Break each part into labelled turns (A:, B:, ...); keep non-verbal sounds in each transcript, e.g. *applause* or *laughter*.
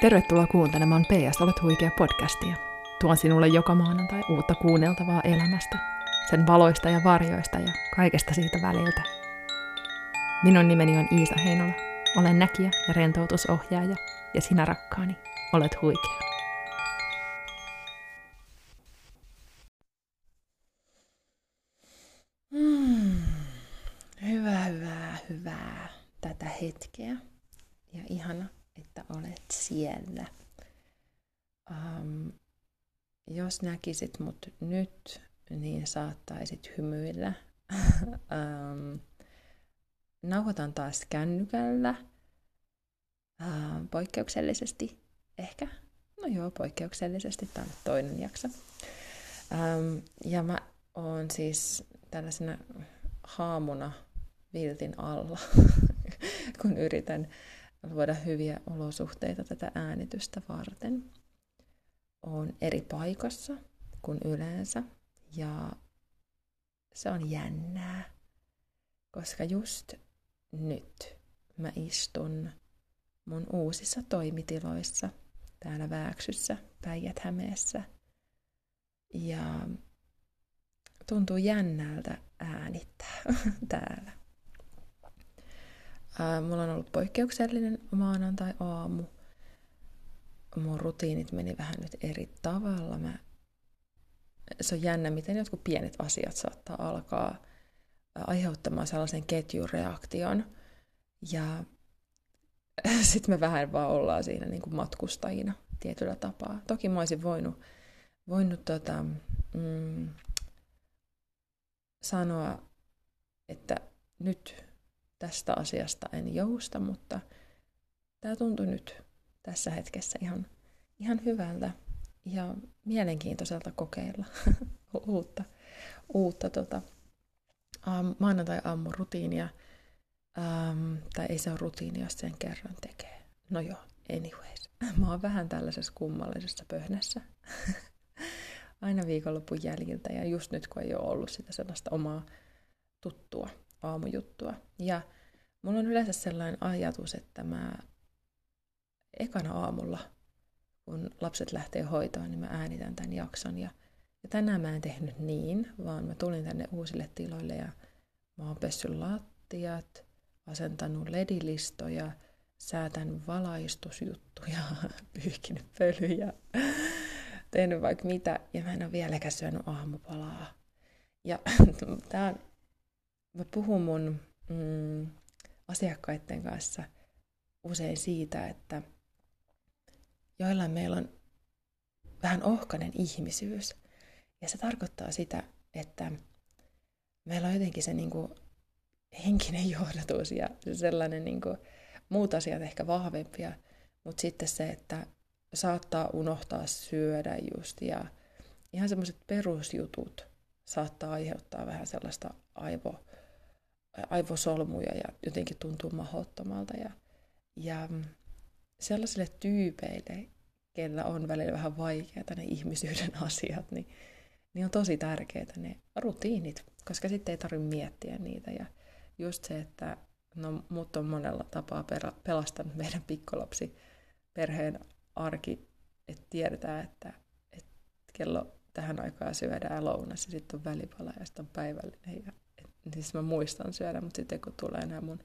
A: Tervetuloa kuuntelemaan PS Olet huikea podcastia. Tuon sinulle joka maanantai uutta kuunneltavaa elämästä, sen valoista ja varjoista ja kaikesta siitä väliltä. Minun nimeni on Iisa Heinola. Olen näkijä ja rentoutusohjaaja, ja sinä rakkaani, olet huikea.
B: Mm, hyvää, hyvää, hyvää tätä hetkeä. Ja ihana, että olet siellä. Um, jos näkisit mut nyt, niin saattaisit hymyillä. um, *laughs* nauhoitan taas kännykällä. Uh, poikkeuksellisesti ehkä. No joo, poikkeuksellisesti. Tämä on toinen jakso. Um, ja mä oon siis tällaisena haamuna viltin alla, *laughs* kun yritän luoda hyviä olosuhteita tätä äänitystä varten. On eri paikassa kuin yleensä ja se on jännää, koska just nyt mä istun mun uusissa toimitiloissa täällä Vääksyssä, Päijät-Hämeessä. Ja tuntuu jännältä äänittää *laughs* täällä. Ää, mulla on ollut poikkeuksellinen maanantai-aamu. Mun rutiinit meni vähän nyt eri tavalla. Mä... Se on jännä, miten jotkut pienet asiat saattaa alkaa aiheuttamaan sellaisen ketjureaktion. Ja *laughs* sitten me vähän vaan ollaan siinä niin kuin matkustajina tietyllä tapaa. Toki mä olisin voinut, voinut tota, mm, sanoa, että nyt tästä asiasta en jousta, mutta tämä tuntui nyt tässä hetkessä ihan, ihan hyvältä ja mielenkiintoiselta kokeilla *laughs* uutta, uutta tota, um, maanantai-aamun rutiinia. Um, tai ei se ole rutiini, jos sen kerran tekee. No joo, anyways. Mä oon vähän tällaisessa kummallisessa pöhnässä. *laughs* Aina viikonlopun jäljiltä ja just nyt kun ei ole ollut sitä sellaista omaa tuttua aamujuttua. Ja mulla on yleensä sellainen ajatus, että mä ekana aamulla, kun lapset lähtee hoitoon, niin mä äänitän tämän jakson. Ja, ja tänään mä en tehnyt niin, vaan mä tulin tänne uusille tiloille ja mä oon pessy lattiat, asentanut ledilistoja, säätän valaistusjuttuja, *laughs* pyyhkinyt pölyjä, *laughs* tehnyt vaikka mitä, ja mä en ole vieläkään syönyt aamupalaa. Ja *laughs* tää mä puhun mun mm, asiakkaiden kanssa usein siitä, että joillain meillä on vähän ohkainen ihmisyys. Ja se tarkoittaa sitä, että meillä on jotenkin se niin kuin, henkinen johdatus ja sellainen niin kuin, muut asiat ehkä vahvempia, mutta sitten se, että saattaa unohtaa syödä just ja ihan semmoiset perusjutut saattaa aiheuttaa vähän sellaista aivo, aivosolmuja ja jotenkin tuntuu mahottomalta. Ja, ja sellaisille tyypeille, kellä on välillä vähän vaikeaa ne ihmisyyden *laughs* asiat, niin, niin on tosi tärkeää ne rutiinit, koska sitten ei tarvitse miettiä niitä. Ja just se, että no, mut on monella tapaa pelastanut meidän pikkulapsi perheen arki, että tiedetään, että, että kello tähän aikaan syödään lounas ja sitten on välipala ja sitten on päivällinen ja siis mä muistan syödä, mutta sitten kun tulee nämä mun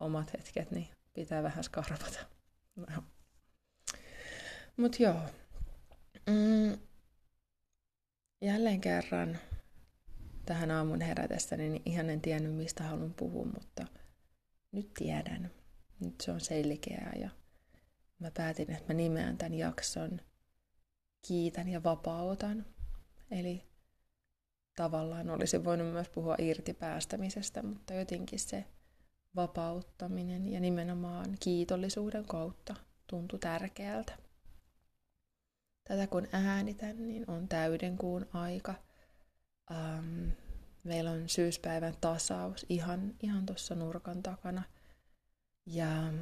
B: omat hetket, niin pitää vähän skarpata. No. Mutta joo. Mm. Jälleen kerran tähän aamun herätestäni, niin ihan en tiennyt, mistä haluan puhua, mutta nyt tiedän. Nyt se on selkeää ja mä päätin, että mä nimeän tämän jakson Kiitän ja vapautan. Eli tavallaan olisi voinut myös puhua irtipäästämisestä, mutta jotenkin se vapauttaminen ja nimenomaan kiitollisuuden kautta tuntui tärkeältä. Tätä kun äänitän, niin on täydenkuun aika. Ähm, meillä on syyspäivän tasaus ihan, ihan tuossa nurkan takana. Ja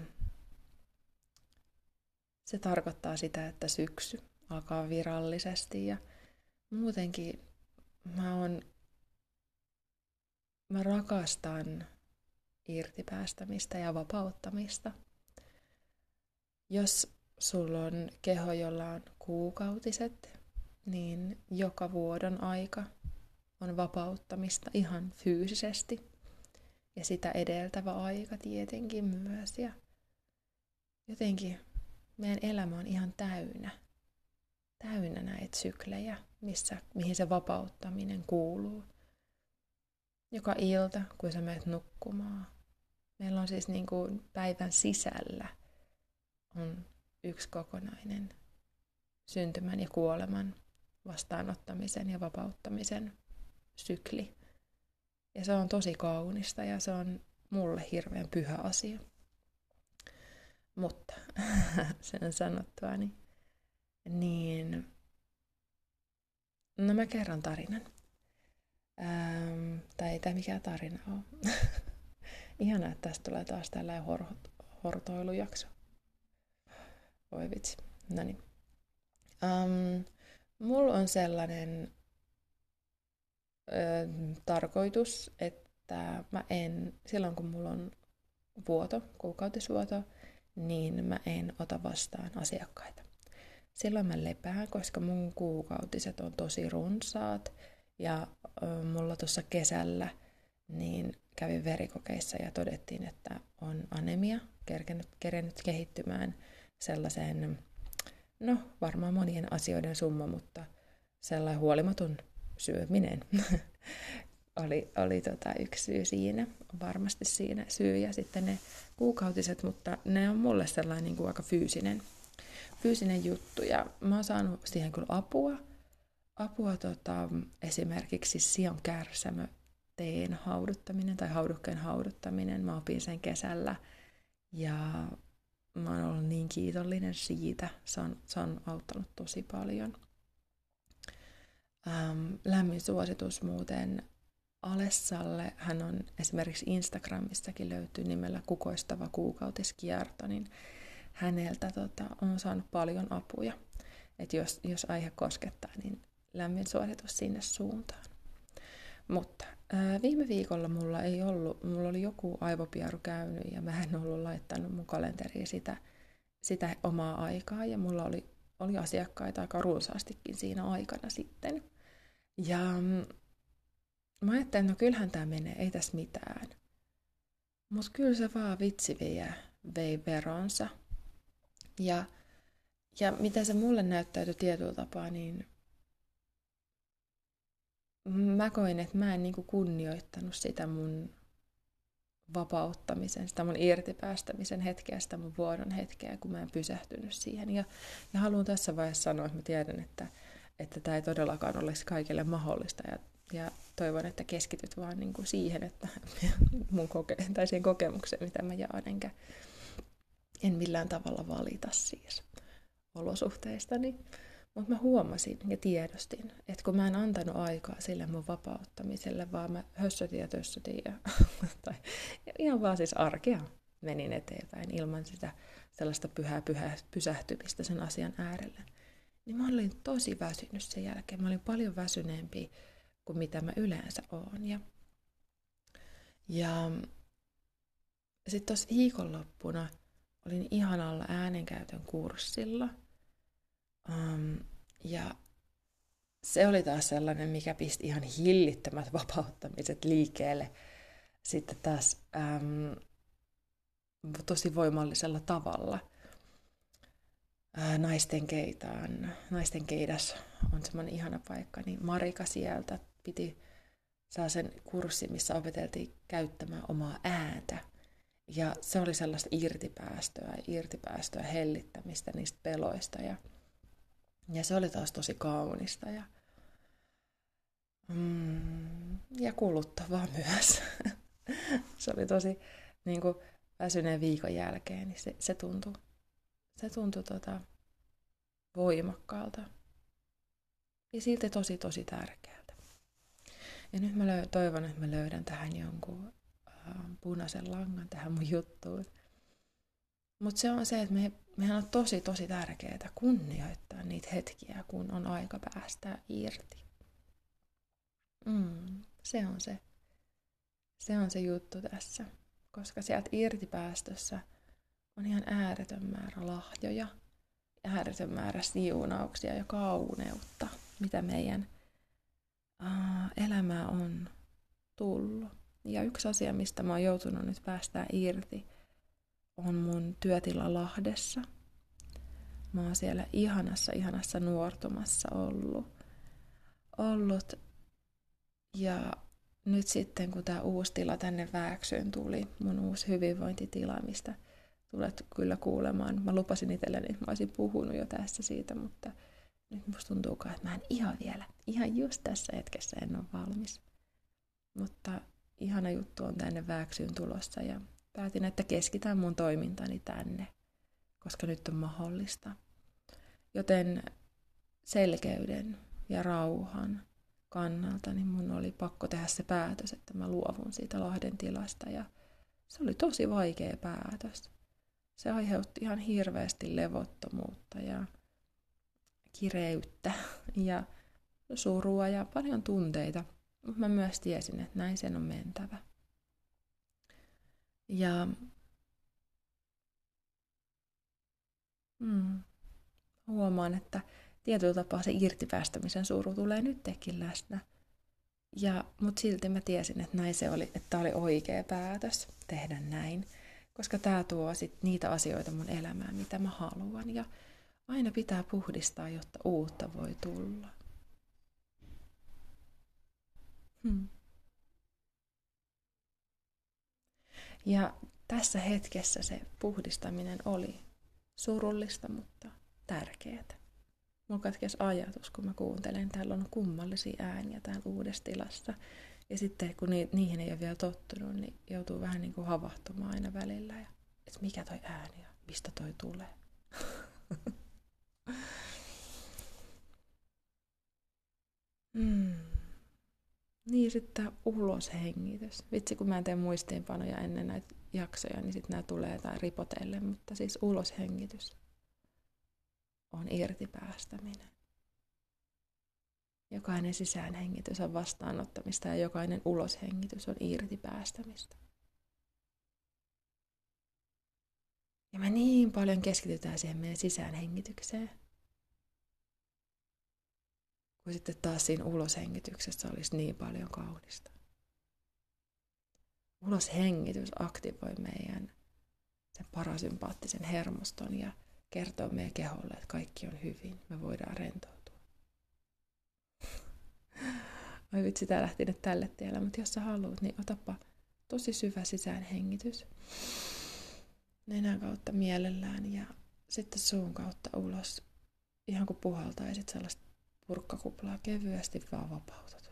B: se tarkoittaa sitä, että syksy alkaa virallisesti ja muutenkin mä on, mä rakastan irtipäästämistä ja vapauttamista. Jos sulla on keho, jolla on kuukautiset, niin joka vuodon aika on vapauttamista ihan fyysisesti. Ja sitä edeltävä aika tietenkin myös. Ja jotenkin meidän elämä on ihan täynnä, täynnä näitä syklejä, missä, mihin se vapauttaminen kuuluu. Joka ilta, kun sä menet nukkumaan. Meillä on siis niin kuin päivän sisällä on yksi kokonainen syntymän ja kuoleman vastaanottamisen ja vapauttamisen sykli. Ja se on tosi kaunista ja se on mulle hirveän pyhä asia. Mutta *laughs* sen sanottua, niin, niin no mä kerron tarinan. Ähm, tai ei tämä mikään tarina ole. *laughs* Ihanaa, että tästä tulee taas tällainen hor- hortoilujakso. Oi vitsi. No niin. Um, mulla on sellainen ö, tarkoitus, että mä en, silloin kun mulla on vuoto, kuukautisvuoto, niin mä en ota vastaan asiakkaita. Silloin mä lepään, koska mun kuukautiset on tosi runsaat ja ö, mulla tuossa kesällä niin kävin verikokeissa ja todettiin, että on anemia, kerkenyt, kerennyt kehittymään sellaiseen, no varmaan monien asioiden summa, mutta sellainen huolimaton syöminen *laughs* oli, oli tota yksi syy siinä, varmasti siinä syy ja sitten ne kuukautiset, mutta ne on mulle sellainen niin kuin aika fyysinen, fyysinen juttu ja mä oon saanut siihen kyllä apua, apua tota, esimerkiksi Sion kärsämö teen hauduttaminen tai haudukkeen hauduttaminen. Mä opin sen kesällä ja mä oon ollut niin kiitollinen siitä. Se on, se on auttanut tosi paljon. Ähm, lämmin suositus muuten Alessalle. Hän on esimerkiksi Instagramistakin löytyy nimellä kukoistava kuukautiskierto, niin häneltä tota, on saanut paljon apuja. Et jos, jos aihe koskettaa, niin lämmin suositus sinne suuntaan. Mutta ää, viime viikolla mulla ei ollut, mulla oli joku aivopieru käynyt ja mä en ollut laittanut mun kalenteriin sitä, sitä omaa aikaa ja mulla oli, oli asiakkaita aika runsaastikin siinä aikana sitten. Ja mm, mä ajattelin, no kyllähän tämä menee, ei tässä mitään. Mutta kyllä se vaan vitsi vei, vei veronsa. Ja, ja mitä se mulle näyttäytyi tietyllä tapaa, niin mä koin, että mä en niin kunnioittanut sitä mun vapauttamisen, sitä mun irtipäästämisen hetkeä, sitä mun vuodon hetkeä, kun mä en pysähtynyt siihen. Ja, ja haluan tässä vaiheessa sanoa, että mä tiedän, että, että tämä ei todellakaan olisi kaikille mahdollista. Ja, ja toivon, että keskityt vaan niin kuin siihen, että *laughs* mun koke- tai siihen kokemukseen, mitä mä jaan, enkä en millään tavalla valita siis olosuhteistani. Mutta mä huomasin ja tiedostin, että kun mä en antanut aikaa sille mun vapauttamiselle, vaan mä hössötin ja tössötin ja, *laughs* tai ihan vaan siis arkea menin eteenpäin ilman sitä sellaista pyhää, pyhää pysähtymistä sen asian äärelle. Niin mä olin tosi väsynyt sen jälkeen. Mä olin paljon väsyneempi kuin mitä mä yleensä oon. Ja, ja sitten tuossa viikonloppuna olin ihanalla äänenkäytön kurssilla – Um, ja se oli taas sellainen, mikä pisti ihan hillittömät *laughs* vapauttamiset liikkeelle. Sitten taas äm, tosi voimallisella tavalla. Ää, naisten keitaan, naisten keidas on semmoinen ihana paikka, niin Marika sieltä piti saa sen kurssi, missä opeteltiin käyttämään omaa ääntä. Ja se oli sellaista irtipäästöä, irtipäästöä, hellittämistä niistä peloista ja ja se oli taas tosi kaunista ja, mm, ja kuluttavaa *laughs* myös. se oli tosi niin kuin väsyneen viikon jälkeen, niin se, se tuntui, se tuntui tota, voimakkaalta ja silti tosi tosi tärkeältä. Ja nyt mä löy- toivon, että mä löydän tähän jonkun äh, punaisen langan tähän mun juttuun. Mutta se on se, että me, mehän on tosi tosi tärkeää kunnioittaa niitä hetkiä, kun on aika päästää irti. Mm, se on se. Se on se juttu tässä. Koska sieltä irtipäästössä on ihan ääretön määrä lahjoja, ääretön määrä siunauksia ja kauneutta, mitä meidän ää, elämää on tullut. Ja yksi asia, mistä mä oon joutunut nyt päästään irti, on mun työtila Lahdessa. Mä oon siellä ihanassa, ihanassa nuortumassa ollut. ollut. Ja nyt sitten, kun tämä uusi tila tänne Vääksyyn tuli, mun uusi hyvinvointitila, mistä tulet kyllä kuulemaan. Mä lupasin itselleni, että mä olisin puhunut jo tässä siitä, mutta nyt musta tuntuu, että mä en ihan vielä, ihan just tässä hetkessä en ole valmis. Mutta ihana juttu on tänne Vääksyyn tulossa ja päätin, että keskitän mun toimintani tänne, koska nyt on mahdollista. Joten selkeyden ja rauhan kannalta, niin mun oli pakko tehdä se päätös, että mä luovun siitä Lahden tilasta. Ja se oli tosi vaikea päätös. Se aiheutti ihan hirveästi levottomuutta ja kireyttä *laughs* ja surua ja paljon tunteita. Mutta mä myös tiesin, että näin sen on mentävä. Ja mm, huomaan, että tietyllä tapaa se irtipäästämisen suru tulee nytkin läsnä. Ja, mutta silti mä tiesin, että näin se oli, että oli oikea päätös tehdä näin. Koska tämä tuo sit niitä asioita mun elämään, mitä mä haluan. Ja aina pitää puhdistaa, jotta uutta voi tulla. Hmm. Ja tässä hetkessä se puhdistaminen oli surullista, mutta tärkeää. Mulla katkesi ajatus, kun mä kuuntelen, täällä on kummallisia ääniä täällä uudessa tilassa. Ja sitten kun ni, niihin ei ole vielä tottunut, niin joutuu vähän niin kuin havahtumaan aina välillä. Ja, että mikä toi ääni on, mistä toi tulee. *laughs* Niin sitten uloshengitys. Vitsi, kun mä en tee muistiinpanoja ennen näitä jaksoja, niin sitten nämä tulee tai ripotelle, mutta siis uloshengitys on irtipäästäminen. Jokainen sisäänhengitys on vastaanottamista ja jokainen uloshengitys on irtipäästämistä. Ja me niin paljon keskitytään siihen meidän sisäänhengitykseen. Kun sitten taas siinä uloshengityksessä olisi niin paljon kaunista. Uloshengitys aktivoi meidän sen parasympaattisen hermoston ja kertoo meidän keholle, että kaikki on hyvin. Me voidaan rentoutua. Oi vitsi, tää lähti nyt tälle tielle, mutta jos sä haluat, niin otapa tosi syvä sisäänhengitys. Nenän kautta mielellään ja sitten suun kautta ulos. Ihan kuin puhaltaisit sellaista purkkakuplaa kevyesti vaan vapautat.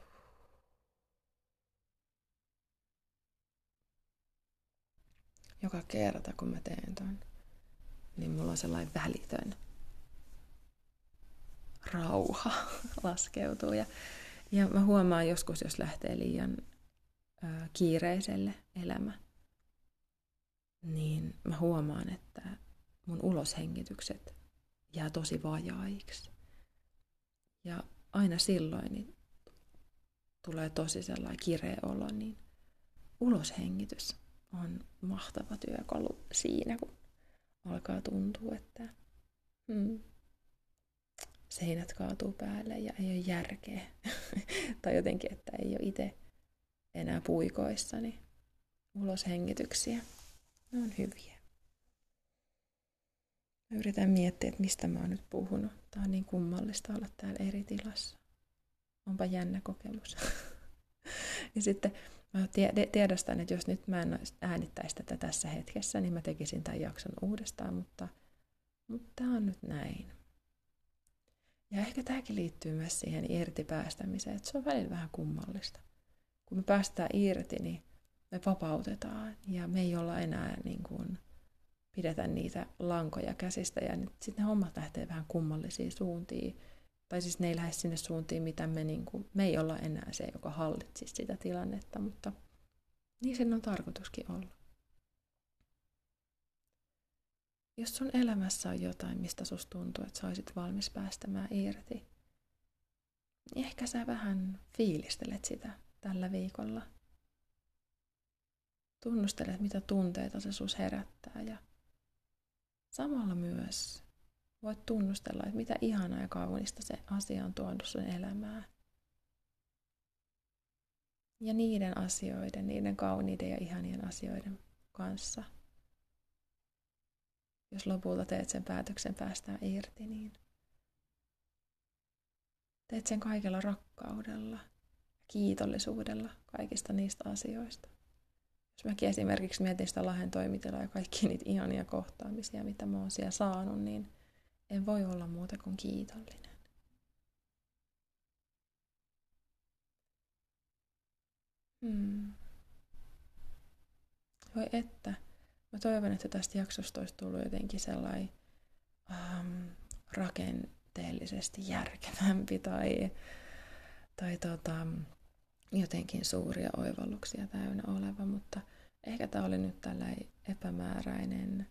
B: Joka kerta kun mä teen ton, niin mulla on sellainen välitön rauha *laughs* laskeutuu. Ja, ja mä huomaan joskus, jos lähtee liian ö, kiireiselle elämä, niin mä huomaan, että mun uloshengitykset jää tosi vajaiksi. Ja aina silloin niin tulee tosi sellainen kireä olo, niin uloshengitys on mahtava työkalu siinä, kun alkaa tuntua, että hmm, seinät kaatuu päälle ja ei ole järkeä. *laughs* tai jotenkin, että ei ole itse enää puikoissa, niin uloshengityksiä. Ne on hyviä. Mä yritän miettiä, että mistä mä oon nyt puhunut. Tää on niin kummallista olla täällä eri tilassa. Onpa jännä kokemus. *laughs* ja sitten mä tiedostan, että jos nyt mä en äänittäisi tätä tässä hetkessä, niin mä tekisin tämän jakson uudestaan, mutta, mutta tämä on nyt näin. Ja ehkä tämäkin liittyy myös siihen irti päästämiseen, että se on välillä vähän kummallista. Kun me päästään irti, niin me vapautetaan ja me ei olla enää niin kuin, pidetä niitä lankoja käsistä ja sitten ne hommat lähtee vähän kummallisiin suuntiin. Tai siis ne ei lähde sinne suuntiin, mitä me, niin kuin, me ei olla enää se, joka hallitsisi sitä tilannetta, mutta niin sen on tarkoituskin olla. Jos sun elämässä on jotain, mistä sus tuntuu, että sä olisit valmis päästämään irti, niin ehkä sä vähän fiilistelet sitä tällä viikolla. Tunnustelet, mitä tunteita se sus herättää ja samalla myös Voit tunnustella, että mitä ihanaa ja kaunista se asia on tuonut sun elämään. Ja niiden asioiden, niiden kauniiden ja ihanien asioiden kanssa. Jos lopulta teet sen päätöksen päästään irti, niin teet sen kaikella rakkaudella, kiitollisuudella kaikista niistä asioista. Jos mäkin esimerkiksi mietin sitä Lahden toimitilaa ja kaikki niitä ihania kohtaamisia, mitä mä oon siellä saanut, niin en voi olla muuta kuin kiitollinen. Hmm. Voi että. Mä toivon, että tästä jaksosta olisi tullut jotenkin sellainen ähm, rakenteellisesti järkevämpi tai, tai tota, jotenkin suuria oivalluksia täynnä oleva, mutta ehkä tämä oli nyt tällainen epämääräinen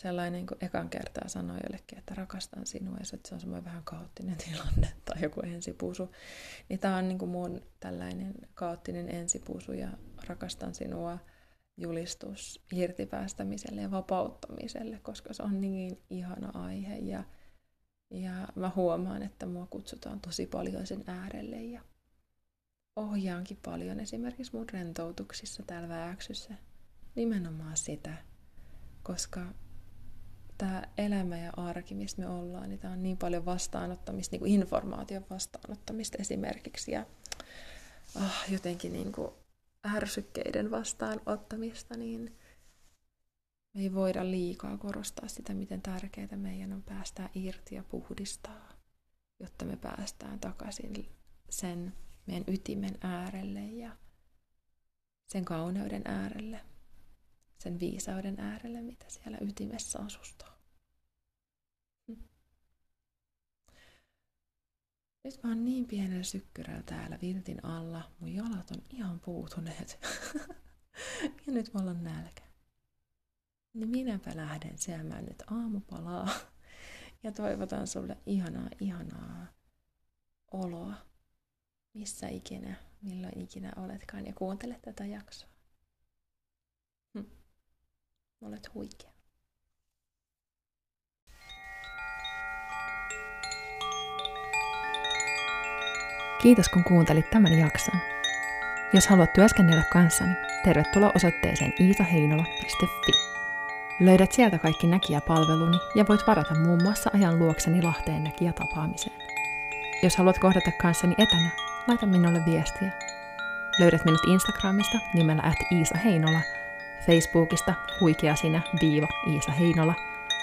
B: sellainen, kun ekan kertaa sanoi jollekin, että rakastan sinua, ja se on semmoinen vähän kaoottinen *laughs* tilanne tai joku ensipusu. Niin tämä on niin kuin mun tällainen kaoottinen ensipusu ja rakastan sinua julistus irtipäästämiselle ja vapauttamiselle, koska se on niin ihana aihe ja, ja mä huomaan, että mua kutsutaan tosi paljon sen äärelle ja ohjaankin paljon esimerkiksi mun rentoutuksissa täällä Vääksyssä nimenomaan sitä, koska tämä elämä ja arki, missä me ollaan, niin tämä on niin paljon vastaanottamista, niin kuin informaation vastaanottamista esimerkiksi ja ah, jotenkin niin kuin ärsykkeiden vastaanottamista, niin me ei voida liikaa korostaa sitä, miten tärkeää meidän on päästää irti ja puhdistaa, jotta me päästään takaisin sen meidän ytimen äärelle ja sen kauneuden äärelle, sen viisauden äärelle, mitä siellä ytimessä asustaa. Hm. Nyt mä oon niin pienellä sykkyrällä täällä viltin alla, mun jalat on ihan puutuneet. *laughs* ja nyt mulla on nälkä. Niin minäpä lähden syömään nyt aamupalaa. Ja toivotan sulle ihanaa, ihanaa oloa missä ikinä, milloin ikinä oletkaan ja kuuntele tätä jaksoa. Hm. Olet huikea.
A: Kiitos kun kuuntelit tämän jakson. Jos haluat työskennellä kanssani, tervetuloa osoitteeseen iitaheinola.fi. Löydät sieltä kaikki näkijäpalveluni ja voit varata muun muassa ajan luokseni Lahteen näkijätapaamiseen. Jos haluat kohdata kanssani etänä, laita minulle viestiä. Löydät minut Instagramista nimellä at Iisa Heinola, Facebookista huikea sinä viiva Iisa Heinola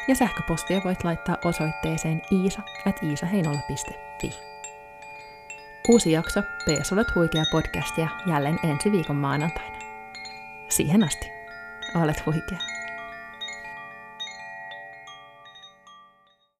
A: ja sähköpostia voit laittaa osoitteeseen iisa at iisaheinola.fi. Uusi jakso PS Olet huikea podcastia jälleen ensi viikon maanantaina. Siihen asti, olet huikea.